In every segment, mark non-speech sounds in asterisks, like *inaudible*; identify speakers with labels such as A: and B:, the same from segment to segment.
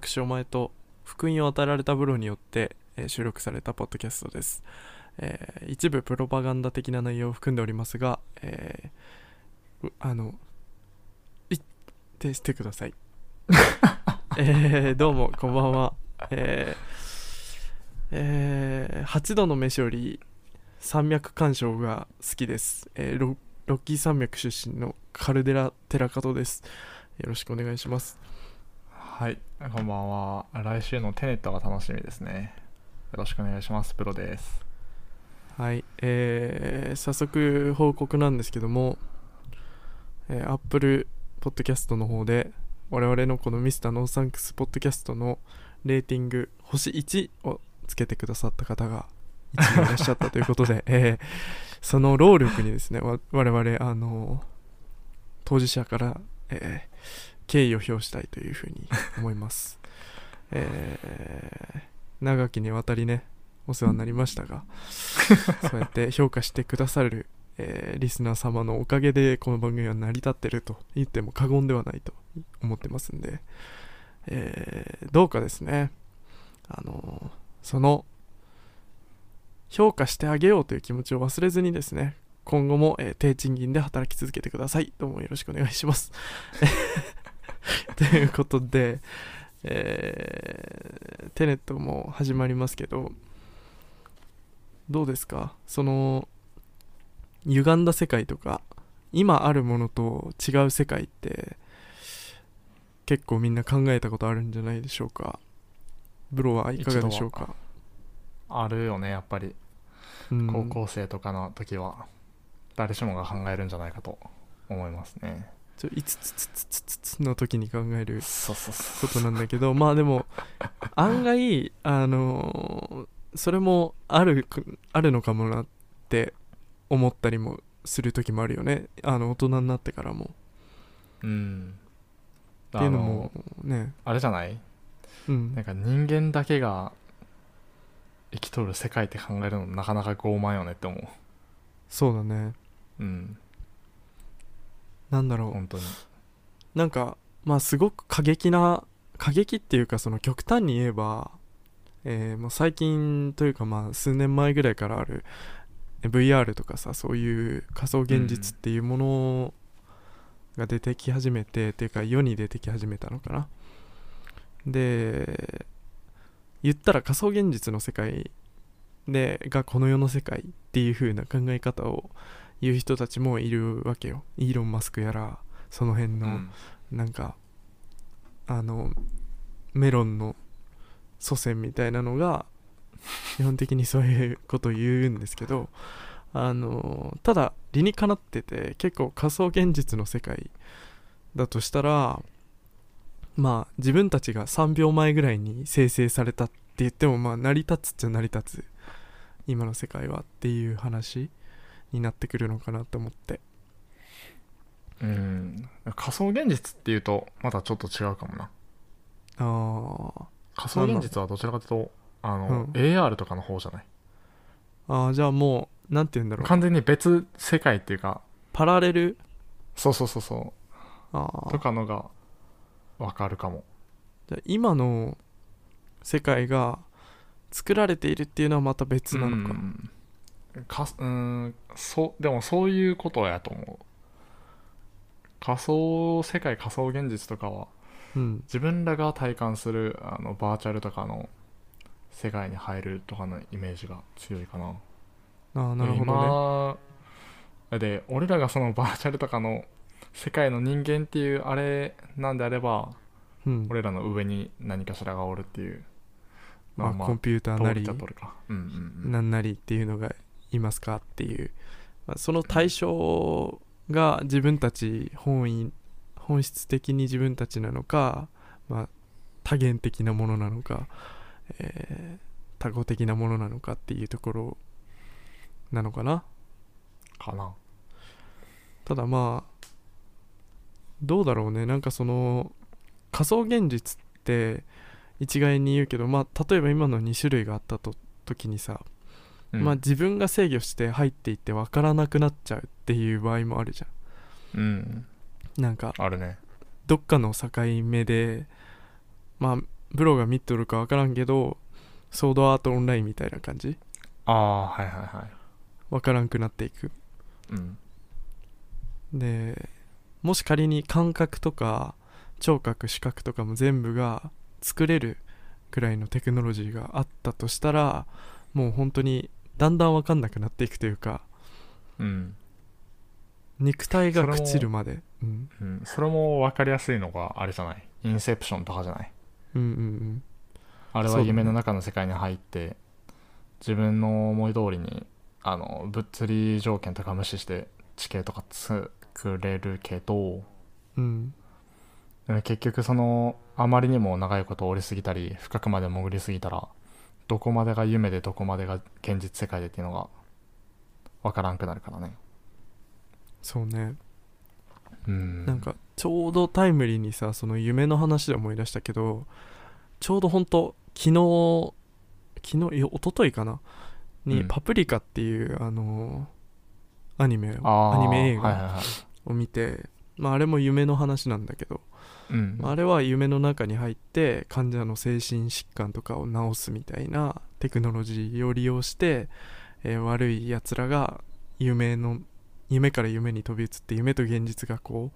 A: 私お前と福音を与えられたブロによって、えー収録されたポッドキャストです、えー一部プロパガンダ的な内容を含んでおりますが、えーあのいってしてください。えーどうもこんばんは。えーえー8度の飯より山脈鑑賞が好きです、えーロロッキー山脈出身のカルデラ・テラカトです。よろしくお願いします。
B: はい、こんばんは。来週のテネットが楽しみですね。よろしくお願いします。プロです。
A: はい、えー早速報告なんですけども、えー、Apple Podcast の方で我々のこのミスターノーサンクスポッドキャストのレーティング星1をつけてくださった方が1名いらっしゃったということで、*laughs* えーその労力にですね我々あの当事者から、えー敬意を表したいというふうに思います、*laughs* えー長きにわたりねお世話になりましたが *laughs* そうやって評価してくださる、えーリスナー様のおかげでこの番組は成り立ってると言っても過言ではないと思ってますんで、えーどうかですね。あのその評価してあげようという気持ちを忘れずにですね今後も、えー低賃金で働き続けてください。どうもよろしくお願いしますということで、えーテネットも始まりますけどどうですか？その歪んだ世界とか今あるものと違う世界って結構みんな考えたことあるんじゃないでしょうか？ブロはいかがでしょうか、
B: あるよね、やっぱり。
A: うん。
B: 高校生とかの時は、誰しもが考えるんじゃないかと思いますね。
A: ちょいつつつつつつつの時に考える。ことなんだけどまあでも案外あのそれもあるあるのかもなって思ったりもする時もあるよね。あの大人になってからも。
B: うん。
A: っていうのもね。
B: あれじゃない？
A: うん。
B: なんか人間だけが生きとる世界って考えるのなかなか傲慢よねって思う。
A: そうだね。
B: うん、
A: なんだろう
B: 本当に。
A: なんかまあすごく過激な過激っていうかその極端に言えば、えーもう最近というかまあ数年前ぐらいからあるえ VR とかさそういう仮想現実っていうものが出てき始めて、っていうか世に出てき始めたのかなで言ったら仮想現実の世界でがこの世の世界っていう風な考え方を言う人たちもいるわけよ。イーロン・マスクやらその辺の、
B: うん。
A: なんかあのメロンの祖先みたいなのが基本的にそういうことを言うんですけどあのただ理にかなってて結構仮想現実の世界だとしたらまあ自分たちが3秒前ぐらいに生成されたって言ってもまあ成り立つっちゃ成り立つ今の世界はっていう話になってくるのかなと思って。
B: うん。仮想現実っていうと、またちょっと違うかもな。
A: あー。
B: 仮想現実はどちらかというと、あの、
A: うん。
B: AR とかの方じゃない？
A: あーじゃあもうなんて言うんだろう。
B: 完全に別世界っていうか
A: パラレル？
B: そうそうそうそ
A: あ
B: う
A: ー。
B: とかのがわかるかも。
A: じゃあ今の世界が作られているっていうのはまた別なのか、
B: うんかうんそうでもそういうことやと思う。仮想世界仮想現実とかは
A: うん。
B: 自分らが体感するあのバーチャルとかの世界に入るとかのイメージが強いかな。
A: ああなるほどね。
B: 今で俺らがそのバーチャルとかの世界の人間っていうあれなんであれば
A: うん。
B: 俺らの上に何かしらがおるっていう
A: まあ、コンピューターなり
B: うんうんうん。
A: なんなりっていうのがいますかっていう、まあ、その対象が自分たち本意本質的に自分たちなのか、まあ、多元的なものなのか、えー多語的なものなのかっていうところなのかな。
B: かな。
A: ただまあどうだろうね。なんかその仮想現実って一概に言うけどまあ例えば今の2種類があったと時にさ、
B: うん。
A: まあ自分が制御して入っていって分からなくなっちゃうっていう場合もあるじゃ
B: うん。
A: んなんか
B: あるね。
A: どっかの境目でまあブロが見とるか分からんけどソードアートオンラインみたいな感じ？
B: ああはいはいはい。
A: 分からんくなっていく。
B: うん。
A: でもし仮に感覚とか聴覚視覚とかも全部が作れるくらいのテクノロジーがあったとしたらもう本当にだんだん分かんなくなっていくというか
B: うん、
A: 肉体が朽ちるまで。うん。
B: うん、それも分かりやすいのがあれじゃない？インセプションとかじゃない？
A: うんうん
B: あれ
A: そうだね
B: は夢の中の世界に入って、自分の思い通りにあの物理条件とか無視して地形とか作れるけど
A: うん。
B: 結局そのあまりにも長いこと降りすぎたり深くまで潜りすぎたらどこまでが夢でどこまでが現実世界でっていうのが分からんくなるからね。
A: そうね。
B: うん。
A: なんかちょうどタイムリーにさその夢の話で思い出したけどちょうどほんと昨日昨日いや一昨日かな？に「
B: うん。
A: パプリカ」っていう、あのアニメアニメ映画
B: はいはいはい。
A: を見て、まあ、あれも夢の話なんだけど、
B: うん。
A: まああれは夢の中に入って患者の精神疾患とかを治すみたいなテクノロジーを利用して、えー悪いやつらが夢の夢から夢に飛び移って夢と現実がこ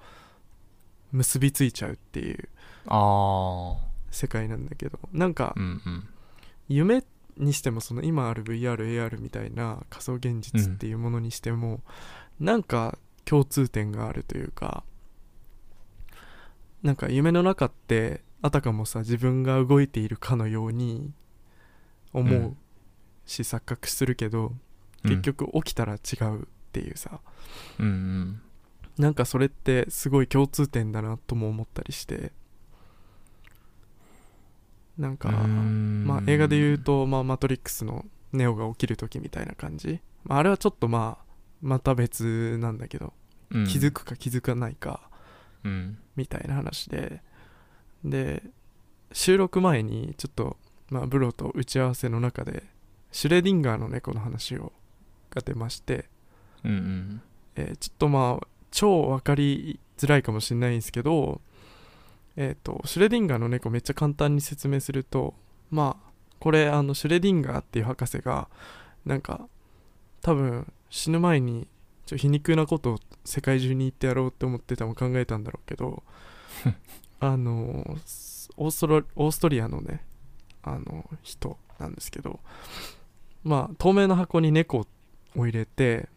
A: う結びついちゃうっていう
B: あ
A: 世界なんだけど。なんか
B: あうんうん。
A: 夢にしてもその今ある VRAR みたいな仮想現実っていうものにしても、なんか共通点があるというかなんか夢の中ってあたかもさ自分が動いているかのように思
B: う
A: うん。し錯覚するけど、結局起きたら違うっていうさ。
B: うんうん。
A: なんかそれってすごい共通点だなとも思ったりして。なんか
B: うん。
A: まあ、映画で言うと、まあ、マトリックスのネオが起きる時みたいな感じ、まあ、あれはちょっとまあまた別なんだけど、
B: うん。
A: 気づくか気づかないか
B: うん。
A: みたいな話で。で収録前にちょっと、まあ、ブロと打ち合わせの中でシュレディンガーの猫の話をが出まして、
B: うんうん。
A: えーちょっとまあ超分かりづらいかもしれないんですけどえっ、とシュレディンガーの猫めっちゃ簡単に説明するとまあこれあのシュレディンガーっていう博士がなんか多分死ぬ前にちょ皮肉なことを世界中に言ってやろうって思ってたも考えたんだろうけど *laughs* あのオーストラオーストリアのねあの人なんですけどまあ透明な箱に猫を入れて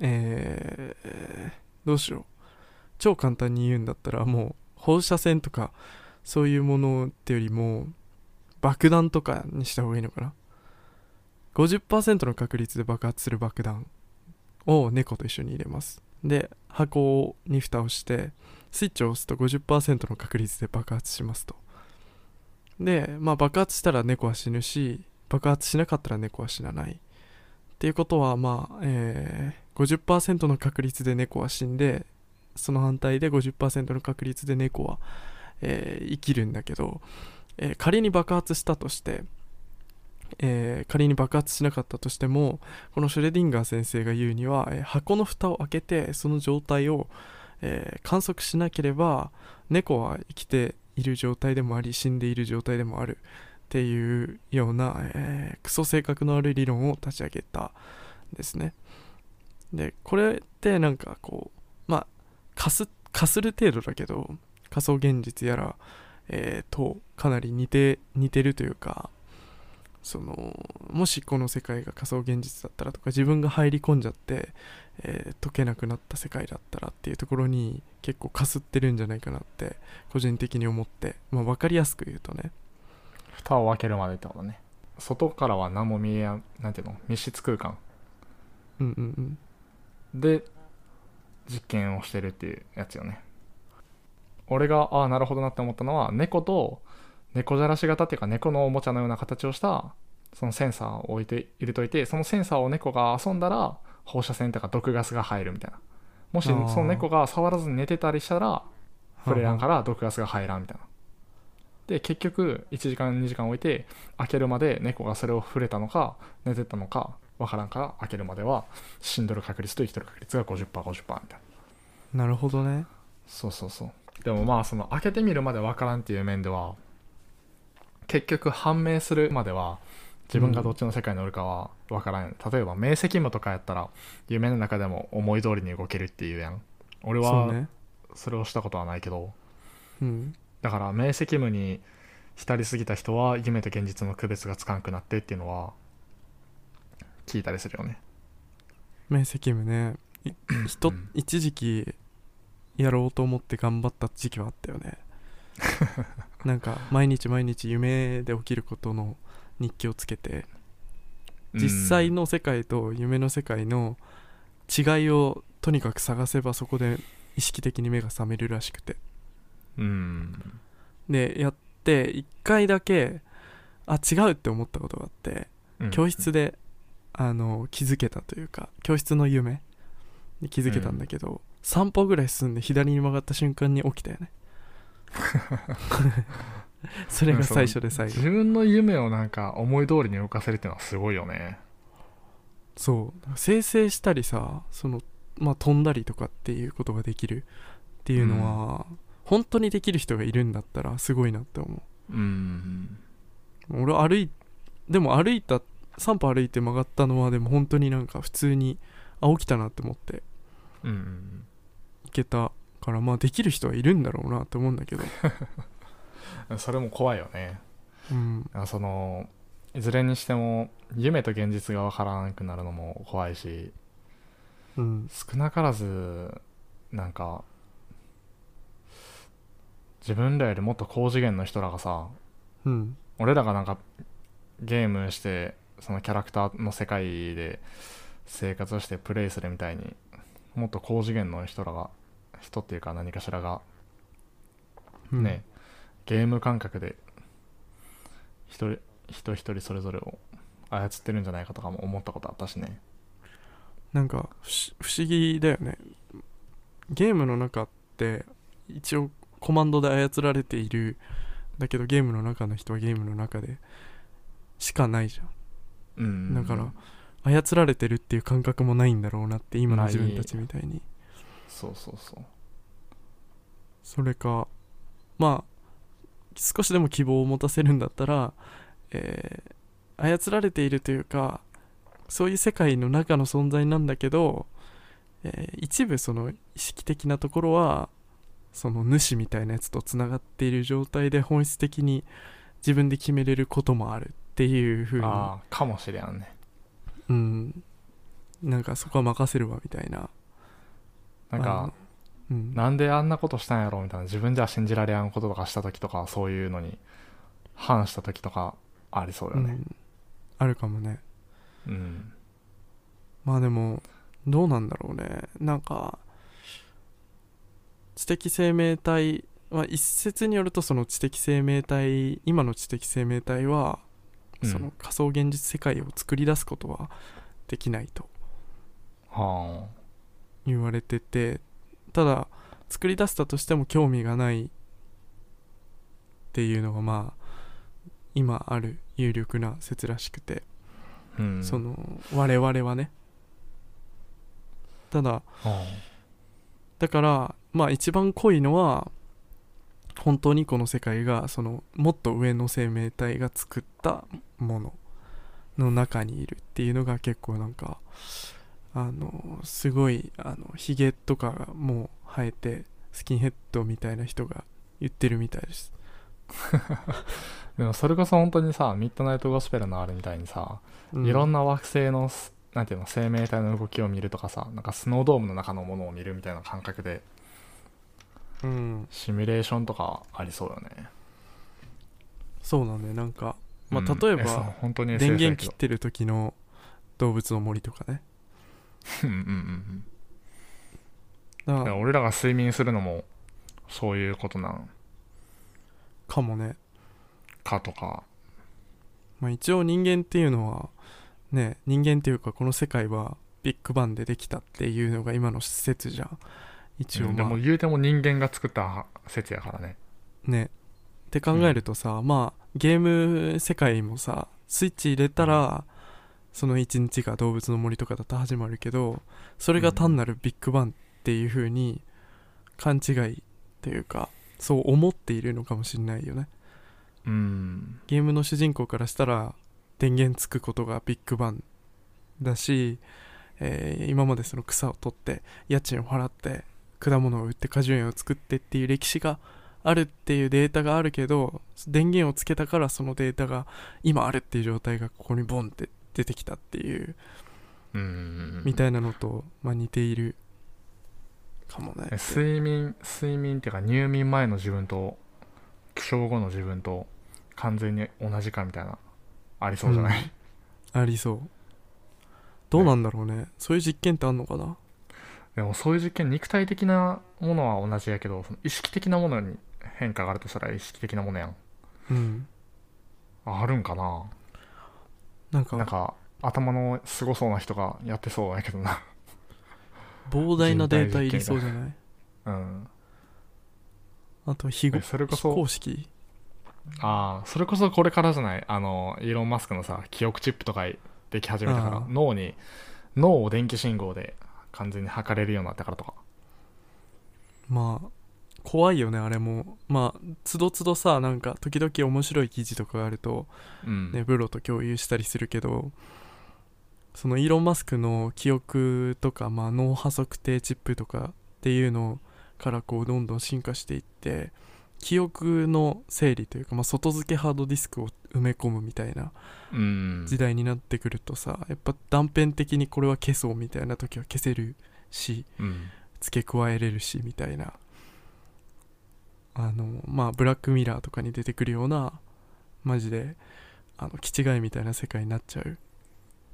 A: えーどうしよう。超簡単に言うんだったらもう放射線とかそういうものってよりも爆弾とかにした方がいいのかな。50%の確率で爆発する爆弾を猫と一緒に入れます。で箱に蓋をしてスイッチを押すと50%の確率で爆発しますと。でまあ爆発したら猫は死ぬし爆発しなかったら猫は死なない。っていうことはまあ、えー50%の確率で猫は死んでその反対で50%の確率で猫は、えー生きるんだけど、えー仮に爆発したとして、えー仮に爆発しなかったとしてもこのシュレディンガー先生が言うには、えー箱の蓋を開けてその状態を、えー観測しなければ猫は生きている状態でもあり死んでいる状態でもあるっていうような、えクソ性格のある理論を立ち上げたんですね。でこれってなんかこうまあかすかする程度だけど仮想現実やら、えーとかなり似て似てるというかそのもしこの世界が仮想現実だったらとか自分が入り込んじゃって、えー解けなくなった世界だったらっていうところに結構かすってるんじゃないかなって個人的に思って、まあ、分かりやすく言うとね。
B: 蓋を開けるまでってことね。外からは何も見えやなんていうの？密室空間。
A: うんうんうん。
B: で実験をしてるっていうやつよね。俺がああなるほどなって思ったのは猫と猫じゃらし型っていうか猫のおもちゃのような形をしたそのセンサーを置いて入れといてそのセンサーを猫が遊んだら放射線とか毒ガスが入るみたいな。もしその猫が触らずに寝てたりしたら触れらんから毒ガスが入らんみたいな。で結局1時間2時間置いて開けるまで猫がそれを触れたのか寝てたのかわからんから開けるまでは死んどる確率と生きとる確率が 50%50% 50%みたいな。
A: なるほどね。
B: そうそうそう。でもまあその開けてみるまでわからんっていう面では結局判明するまでは自分がどっちの世界におるかはわからん、例えば明晰夢とかやったら夢の中でも思い通りに動けるっていうやん。俺は
A: そ
B: れをしたことはないけど。
A: うん。
B: だから明晰夢に浸りすぎた人は夢と現実の区別がつかんくなってっていうのは聞いたりするよね。
A: 明晰夢ね。い *clears throat* 人
B: うん。
A: 一時期やろうと思って頑張った時期はあったよね *laughs* なんか毎日毎日夢で起きることの日記をつけて実際の世界と夢の世界の違いをとにかく探せばそこで意識的に目が覚めるらしくて。
B: うん。
A: でやって1回だけあ違うって思ったことがあって
B: うん。
A: 教室であの気づけたというか教室の夢に気づけたんだけど、散歩ぐらい進んで左に曲がった瞬間に起きたよね *laughs* それが最初で最後。
B: 自分の夢をなんか思い通りに動かせるっていうのはすごいよね。
A: そう。生成したりさそのまあ飛んだりとかっていうことができるっていうのは、本当にできる人がいるんだったらすごいなって思
B: う。ん。
A: う俺歩いでも歩いた3歩歩いて曲がったのはでも本当になんか普通にあ起きたなって思って。
B: うん。うん
A: いけたからまあできる人はいるんだろうなって思うんだけど。
B: う *laughs* んそれも怖いよね。
A: うん。
B: あそのいずれにしても夢と現実が分からなくなるのも怖いし
A: うん。
B: 少なからずなんか自分らよりもっと高次元の人らがさ
A: うん。
B: 俺らがなんかゲームしてそのキャラクターの世界で生活をしてプレイするみたいにもっと高次元の人らが人っていうか何かしらが
A: うん。
B: ね、ゲーム感覚で人人一人それぞれを操ってるんじゃないかとかも思ったことあったしね。
A: なんか不思議だよね。ゲームの中って一応コマンドで操られているだけどゲームの中の人はゲームの中でしかないじゃ
B: うん
A: ん。だから操られてるっていう感覚もないんだろうなって今の自分たちみたいに
B: そうそうそう。
A: それかまあ少しでも希望を持たせるんだったら、えー操られているというかそういう世界の中の存在なんだけど、えー一部その意識的なところはその主みたいなやつとつながっている状態で本質的に自分で決めれることもあるっていう風に。
B: ああかもしれんね。
A: うん。なんかそこは任せるわみたいな。あ
B: なんか
A: のうん。
B: なんであんなことしたんやろみたいな自分じゃ信じられやんこととかした時とかそういうのに反した時とかありそうよね。
A: うん。あるかもね。
B: うん。
A: まあでもどうなんだろうね。なんか知的生命体まあ一説によるとその知的生命体今の知的生命体は
B: うん。
A: その仮想現実世界を作り出すことはできないと。
B: は
A: 言われててただ作り出したとしても興味がないっていうのがまあ今ある有力な説らしくて
B: あうん。
A: その我々はね。ただ
B: は
A: だからまあ一番濃いのは本当にこの世界がそのもっと上の生命体が作ったものの中にいるっていうのが結構なんかあのすごいあのヒゲとかがもう生えてスキンヘッドみたいな人が言ってるみたいです。
B: あ *laughs* でもそれこそ本当にさミッドナイトゴスペルのあるみたいにさ
A: うん。
B: いろんな惑星のすなんていうの生命体の動きを見るとかさなんかスノードームの中のものを見るみたいな感覚で
A: うん。
B: シミュレーションとかありそうよね、
A: そうなんだよなんか。まあ
B: うん。
A: 例えば
B: 本当に
A: 電源切ってる時の動物の森とかね
B: うんうんうん
A: だか
B: うん。だからら。俺らが睡眠するのもそういうことなん。
A: かもね。
B: かとか。
A: まあ、一応人間っていうのはね人間っていうかこの世界はビッグバンでできたっていうのが今の説じゃん。一応
B: うんで
A: まあ。
B: も言うても人間が作った説やからね。
A: ね。って考えるとさ、まあゲーム世界もさスイッチ入れたら、その一日が動物の森とかだと始まるけどそれが単なるビッグバンっていう風に勘違いっていうかそう思っているのかもしれないよね。
B: うん。
A: ゲームの主人公からしたら電源つくことがビッグバンだし、えー今までその草を取って家賃を払って果物を売って果樹園を作ってっていう歴史があるっていうデータがあるけど電源をつけたからそのデータが今あるっていう状態がここにボンって出てきたっていう
B: うん。
A: みたいなのと、まあ、似ているかもね。
B: え睡眠睡眠っていうか入眠前の自分と起床後の自分と完全に同じかみたいなありそうじゃない、
A: ありそう。どうなんだろうね。そういう実験ってあんのかな？
B: でもそういう実験肉体的なものは同じやけどその意識的なものに変化があるとしたら意識的なものやん。
A: うん。
B: ああるんかな？
A: なんか
B: なんか頭のすごそうな人がやってそうやけどな。
A: 膨大なデータいりそうじゃない？
B: うん。
A: あと非
B: えそれこそ
A: 非公式？
B: ああそれこそこれからじゃない？あのイーロン・マスクのさ記憶チップとかでき始めたから脳に脳を電気信号で完全に測れるようになったからとか。
A: まあ怖いよねあれも。まあつどつどさなんか時々面白い記事とかがあると
B: うん、
A: ねブロと共有したりするけどそのイーロン・マスクの記憶とか、まあ、脳波測定チップとかっていうのからこうどんどん進化していって記憶の整理というか、まあ、外付けハードディスクを埋め込むみたいな
B: うん。
A: 時代になってくるとさやっぱ断片的にこれは消そうみたいな時は消せるし
B: うん。
A: 付け加えれるしみたいなあのまあブラックミラーとかに出てくるようなマジであの気違いみたいな世界になっちゃう。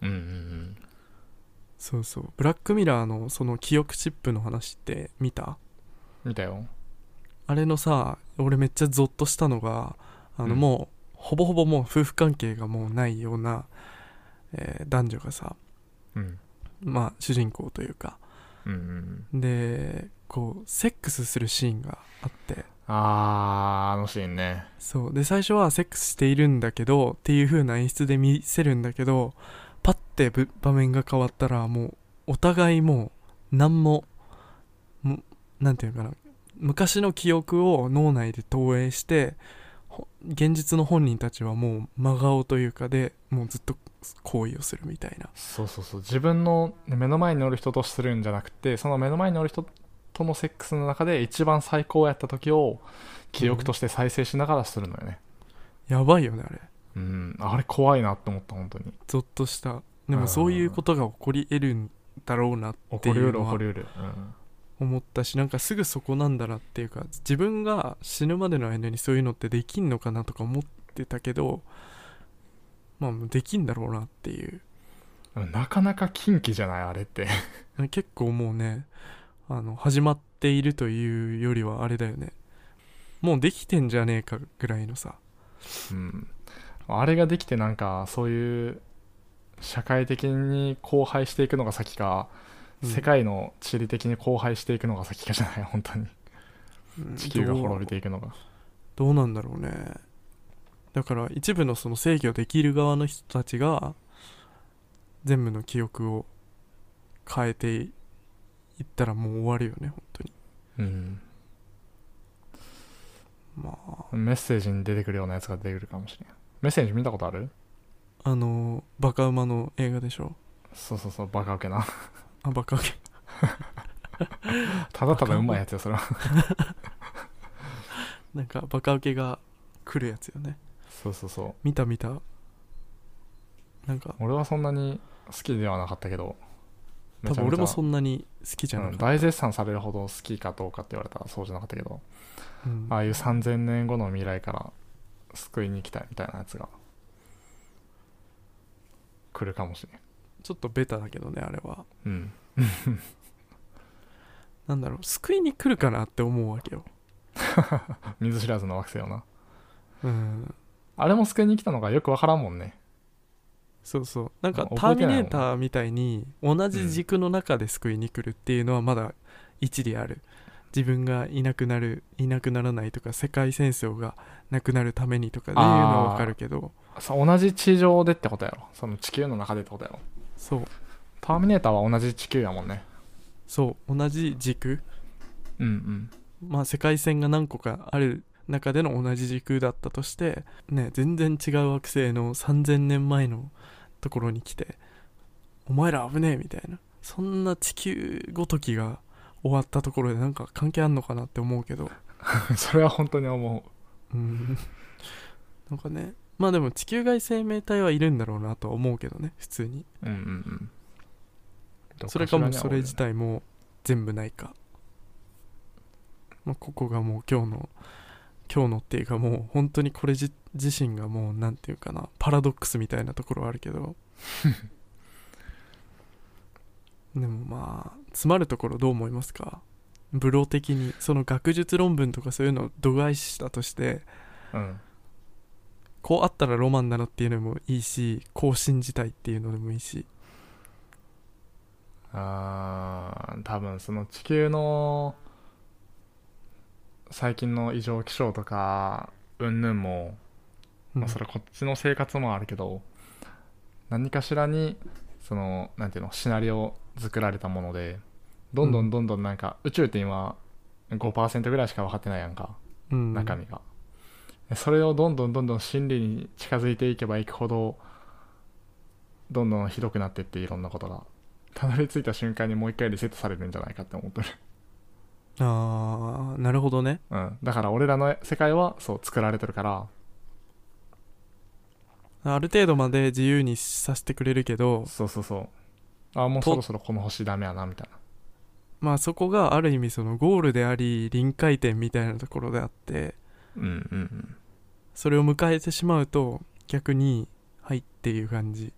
B: うんうん
A: そうそう。ブラックミラーのその記憶チップの話って見た？
B: 見たよ。
A: あれのさ俺めっちゃゾッとしたのがあの
B: うん。
A: もう、ほぼほぼもう夫婦関係がもうないような、えー男女がさ
B: うん。
A: まあ主人公というか。
B: うんうん。
A: でこうセックスするシーンがあって
B: あーあのシーンね。
A: そう。で最初はセックスしているんだけどっていう風な演出で見せるんだけどパッてぶ場面が変わったらもうお互いもう何ももなんていうのかな。昔の記憶を脳内で投影してほ現実の本人たちはもう真顔というかでもうずっと行為をするみたいな。
B: そうそうそう。自分のね目の前におる人とするんじゃなくてその目の前におる人とのセックスの中で一番最高やった時を記憶として再生しながらするのよね。
A: やばいよねあれ。
B: うん、あれ怖いなって思った本当に。
A: ゾッとした。でもそういうことが起こり得るんだろうなって
B: 起こりうる
A: いうのは
B: 起こりうる、
A: 思ったしなんかすぐそこなんだなっていうか自分が死ぬまでの間にそういうのってできんのかなとか思ってたけどまあできんだろうなっていう。
B: うん、なかなか近畿じゃないあれって。*laughs*
A: 結構もうねあの始まっているというよりはあれだよね。もうできてんじゃねえかぐらいのさ。
B: うん。あれができてなんかそういう社会的に荒廃していくのが先か、
A: うん。
B: 世界の地理的に荒廃していくのが先かじゃない？*laughs* 本当に。
A: うん。
B: 地球が滅びていくのが。
A: どうなんだろうね。だから一部のその制御できる側の人たちが全部の記憶を変えていったらもう終わるよね本当に。
B: うん。
A: まあ。
B: メッセージに出てくるようなやつが出てくるかもしれん。メッセージ見たことある？
A: あのバカ馬の映画でしょ。
B: そうそうそうバカウケな。
A: あバカウケ。*laughs*
B: ただただうまいやつよそれは。*laughs*
A: なんかバカウケが来るやつよね。
B: そうそうそう。
A: 見た見た。なんか。
B: 俺はそんなに好きではなかったけど
A: 多分俺もそ
B: ん
A: んなに好きじゃなかった、
B: 大絶賛されるほど好きかどうかって言われたらそうじゃなかったけど。
A: うん。
B: ああいう3000年後の未来から救いに来たみたいなやつが来るかもしれん。
A: ちょっとベタだけどねあれは。
B: うん。*laughs*
A: なんだろう救いに来るかなって思うわけよ。*laughs*
B: 水知らずの惑星をな。
A: うん。
B: あれも救いに来たのがよくわからんもんね
A: そうそう。なんか
B: あ
A: ターミネーターみたいに同じ軸の中で救いに来るっていうのはまだ一理ある。自分がいなくなるいなくならないとか世界戦争がなくなるためにとかっていうのはわかるけど。
B: 同じ地上でってことやろ？その地球の中でってことやろ？
A: そう。
B: ターミネーターは同じ地球やもんね。
A: そう。同じ軸
B: うんうん。
A: まあ世界線が何個かある中での同じ時空だったとしてね全然違う惑星の3000年前のところに来てお前ら危ねえみたいな。そんな地球ごときが終わったところでなんか関係あんのかなって思うけど。*laughs*
B: それは本当に思
A: う。ん。なんかねまあでも地球外生命体はいるんだろうなとは思うけどね普通に。
B: ううんうん。うん
A: それかもうそれ自体も全部ないか、まあ、ここがもう今日の今日のっていうかもう本当にこれ自自身がもうなんていうかなパラドックスみたいなところはあるけど。*laughs* でもまあ詰まるところどう思いますか？ブロ的にその学術論文とかそういうのを度外視したとして
B: うん。
A: こうあったらロマンなのっていうのもいいしこう信じたいっていうのでもいいし。
B: あー多分その地球の最近の異常気象とかうんぬんも、
A: うん
B: まあ、それこっちの生活もあるけど何かしらにそのなんていうのシナリオ作られたものでどんどんどんどんなんか、宇宙って今5%ぐらいしか分かってないやんか
A: うん。
B: 中身が、それをどんどんどんどん真理に近づいていけばいくほどどんどんひどくなってっていろんなことが。たどり着いた瞬間にもう一回リセットされるんじゃないかって思ってる、
A: ああなるほどね。
B: うん、だから俺らの世界はそう作られてるから
A: ある程度まで自由にさせてくれるけど
B: そうそうそう。あもう
A: と
B: そろそろこの星ダメやなみたいな。
A: まあそこがある意味そのゴールであり臨界点みたいなところであって
B: うんうんうん
A: それを迎えてしまうと逆にはいっていう感じ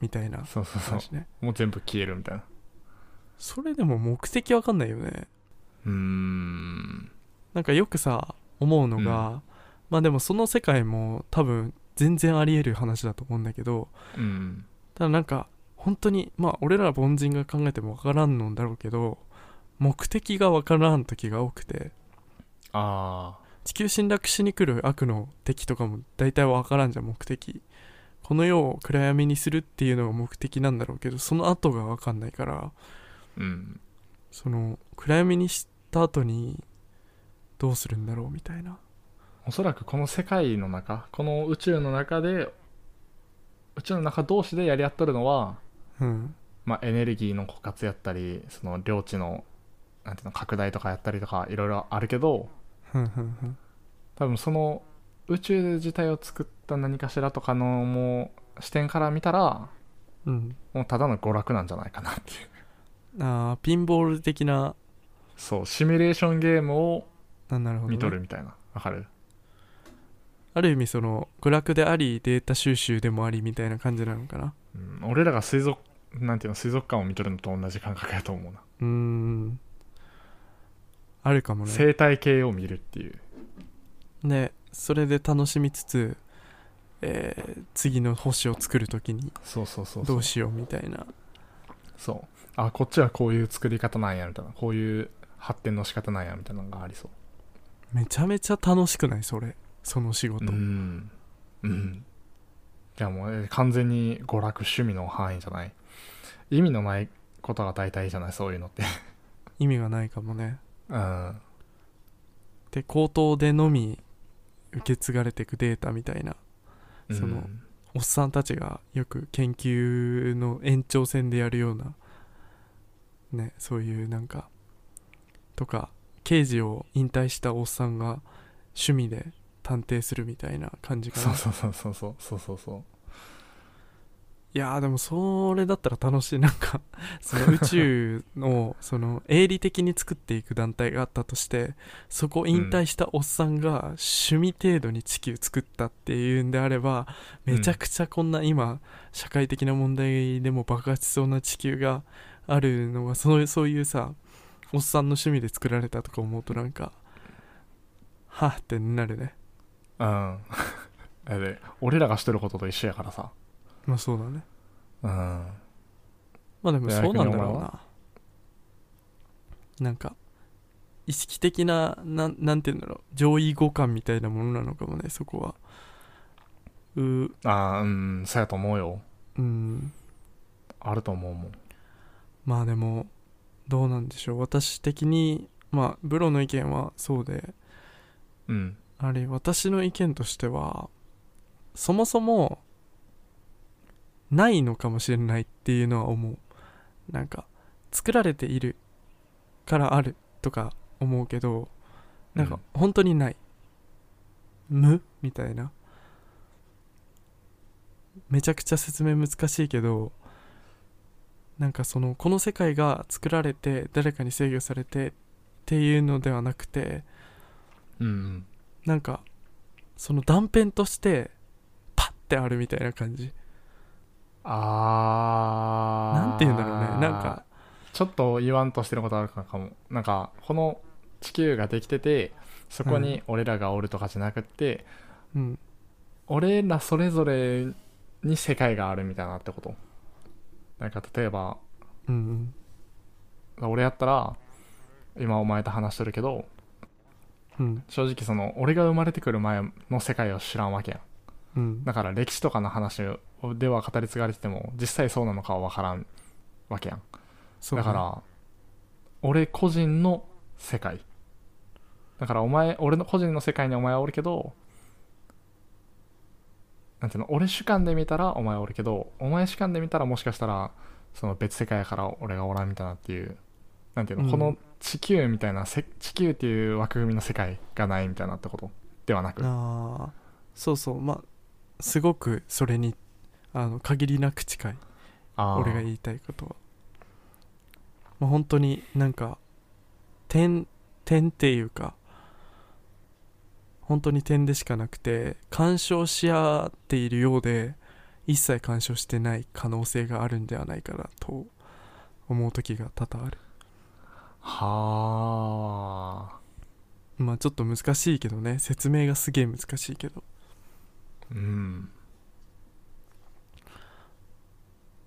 A: みたいな
B: そうそうそう。もう全部消えるみたいな。
A: それでも目的わかんないよね。
B: うーん。
A: なんかよくさ思うのが、まあでもその世界も多分全然あり得る話だと思うんだけど
B: うん。
A: ただなんか本当にまあ俺ら凡人が考えてもわからんのだろうけど目的がわからん時が多くて
B: あ
A: 地球侵略しに来る悪の敵とかも大体わからんじゃん目的。この世を暗闇にするっていうのが目的なんだろうけどその後がわかんないから
B: あうん。
A: その暗闇にした後にどうするんだろうみたいな
B: おそらくこの世界の中この宇宙の中で宇宙の中同士でやり合っとるのは、
A: うん。
B: まあ、エネルギーの枯渇やったりその領地のなんていうの拡大とかやったりとかいろいろあるけど
A: ふん
B: 多分その宇宙自体を作った何かしらとかのもう視点から見たら
A: うん。
B: もうただの娯楽なんじゃないかなっていう。
A: あーピンボール的な
B: そうシミュレーションゲームを見とるみたいな。わかる？
A: ある意味その娯楽でありデータ収集でもありみたいな感じなのかな？
B: うん、俺らが水族なんていうの水族館を見とるのと同じ感覚やと思うな、
A: うーん。あるかもね。
B: 生態系を見るっていう。
A: ねそれで楽しみつつ、えー次の星を作るときに
B: そうそうそうそう。
A: どうしようみたいな。
B: そう。あこっちはこういう作り方なんやみたいな。こういう発展の仕方なんやみたいなのがありそう。
A: めちゃめちゃ楽しくない？それその仕事、
B: うん。うん。いやもうえ完全に娯楽趣味の範囲じゃない。意味のないことが大体じゃないそういうのって。
A: 意味がないかもね。
B: うん。
A: で口頭でのみ受け継がれていくデータみたいな。その
B: うん
A: おっさんたちがよく研究の延長線でやるような。ねそういうなんか。とか刑事を引退したおっさんが趣味で探偵するみたいな感じかな。
B: そうそうそうそうそうそうそう。そう
A: いやーでもそれだったら楽しい。なんか *laughs* その宇宙をその営利的に作っていく団体があったとしてそこを引退したおっさんが趣味程度に地球作ったっていうんであればめちゃくちゃこんな今社会的な問題でも爆発しそうな地球があるのがそうそういうさおっさんの趣味で作られたとか思うとなんかはぁってなるね
B: うん。*laughs* あれ俺らがしてることと一緒やからさ。
A: まあそうだね。
B: うん。
A: まあでもそうなんだろうな。なんか意識的ななんなんて言うんだろう。上位互換みたいなものなのかもねそこは。うー。
B: ああうんそうやと思うよ。
A: うん。
B: あると思うもん。
A: まあでもどうなんでしょう。私的にまあブロの意見はそうで。
B: うん
A: あれ私の意見としてはそもそもないのかもしれないっていうのは思う。なんか作られているからあるとか思うけどなんか本当にない、無？みたいな。めちゃくちゃ説明難しいけどなんかそのこの世界が作られて誰かに制御されてっていうのではなくて
B: うんうん
A: なんかその断片としてパッてあるみたいな感じ。
B: あー。
A: なんて言うんだろうね。なんか
B: ちょっと言わんとしてることあるかも。なんかこの地球ができててそこに俺らがおるとかじゃなくって、
A: うん。
B: 俺らそれぞれに世界があるみたいなってこと？なんか例えば
A: うん
B: 俺やったら今お前と話してるけど
A: うん。
B: 正直その俺が生まれてくる前の世界を知らんわけやん。
A: うん。
B: だから歴史とかの話では語り継がれてても実際そうなのかは分からんわけやん。だから俺個人の世界。だからお前俺の個人の世界にお前はおるけどなんていうの俺主観で見たらお前はおるけどお前主観で見たらもしかしたらその別世界やから俺がおらんみたいなっていうなんていうの、
A: うん。
B: この地球みたいなせ地球っていう枠組みの世界がないみたいなってことではなく。
A: ああそうそう。まあすごくそれにあの限りなく近い。俺が言いたいことは、まあ、本当になんか点点っていうか本当に点でしかなくて干渉し合っているようで一切干渉してない可能性があるんではないかなと思う時が多々ある
B: はあ。
A: まあちょっと難しいけどね。説明がすげえ難しいけど。
B: うん。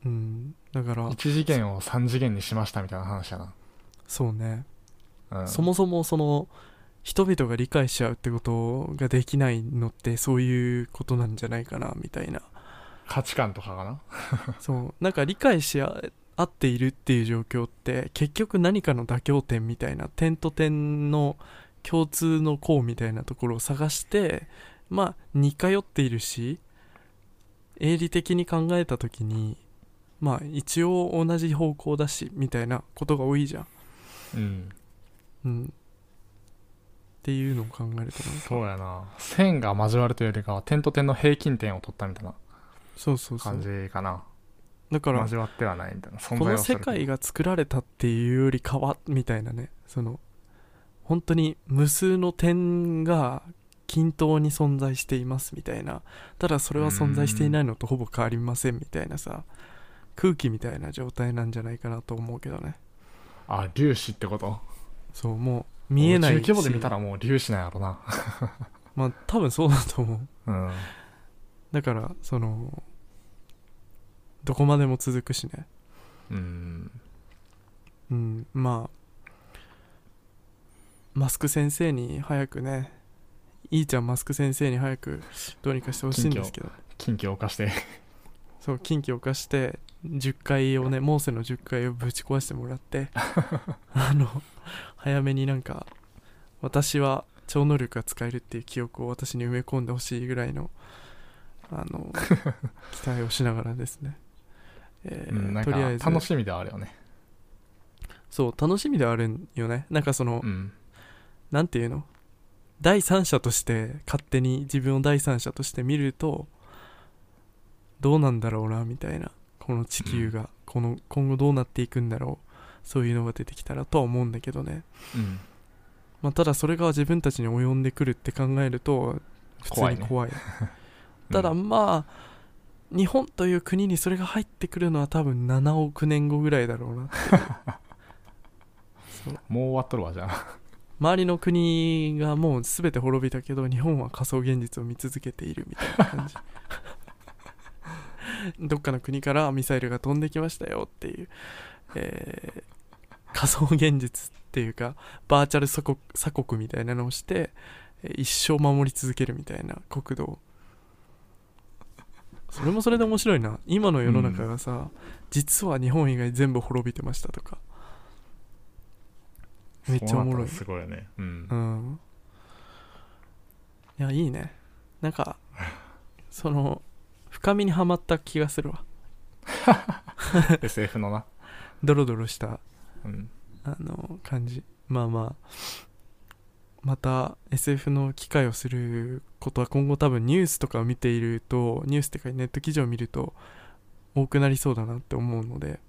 A: うん。だから。
B: 1次元を3次元にしましたみたいな話やな、
A: そうね。
B: うん、
A: そもそもその人々が理解し合うってことができないのってそういうことなんじゃないかなみたいな。
B: 価値観とかかな。
A: そう。なんか理解し合っているっていう状況って結局何かの妥協点みたいな点と点の共通の項みたいなところを探してまあ似通っているし営利的に考えた時にまあ一応同じ方向だしみたいなことが多いじゃん。
B: うん。
A: うん。っていうのを考えると
B: そうやな。線が交わるというよりかは点と点の平均点を取ったみたいな
A: そうそうそう。
B: 感じかな
A: だから
B: 交わってはないみたいな存
A: この世界が作られたっていうよりかはみたいなね。その本当に無数の点が均等に存在していますみたいな。ただそれは存在していないのとほぼ変わりませんみたいなさ。空気みたいな状態なんじゃないかなと思うけどね。
B: あ粒子ってこと？
A: そうもう見えない
B: 宇宙規模で見た
A: ら
B: らもう粒子なんやろな。*laughs*
A: まあ多分そうだと思う。
B: うん。
A: だからそのどこまでも続くしね。
B: うん。
A: うん。まあマスク先生に早くねいいちゃんマスク先生に早くどうにかしてほしいんですけど。
B: 近畿を犯して。
A: そう禁忌を犯して10回をねモーセの10回をぶち壊してもらって *laughs* あの早めになんか私は超能力が使えるっていう記憶を私に埋め込んでほしいぐらいのあの *laughs* 期待をしながらですね、えーとりあえず。
B: か楽しみではあるよね。
A: そう楽しみではあるんよね。なんかその、
B: うん。
A: なんていうの？第三者として勝手に自分を第三者として見るとどうなんだろうなみたいな。この地球が、この今後どうなっていくんだろうそういうのが出てきたらとは思うんだけどね、
B: うん。
A: まあ、ただそれが自分たちに及んでくるって考えると普通に怖い *laughs* ただまあ日本という国にそれが入ってくるのは多分7億年後ぐらいだろうな *laughs*
B: もう終わっとるわじゃあ。
A: 周りの国がもう全て滅びたけど日本は仮想現実を見続けているみたいな感じ。*laughs* どっかの国からミサイルが飛んできましたよっていう、えー仮想現実っていうかバーチャル鎖国鎖国みたいなのをしてえー一生守り続けるみたいな国土それもそれで面白いな。今の世の中がさ、実は日本以外全部滅びてましたとか。めっちゃおもろい。
B: すごいよね。うん。
A: うん。いやいいね。なんか *laughs* その深みにはまった気がするわ。*laughs*
B: SF のな。
A: ドロドロした
B: うん。
A: あの感じ。まあまあまた SF の機会をすることは今後多分ニュースとかを見ているとニュースってかネット記事を見ると多くなりそうだなって思うので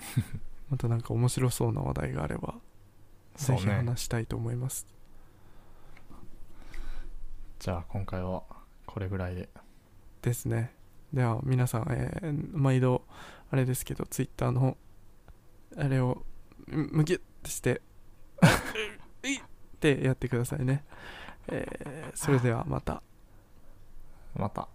A: *laughs* またなんか面白そうな話題があればぜひ話したいと思います、
B: じゃあ今回はこれぐらいで。
A: ですね。では皆さん、えー毎度あれですけど Twitter のあれをむむぎゅってして *laughs* ってやってくださいね、えーそれではまた。
B: また。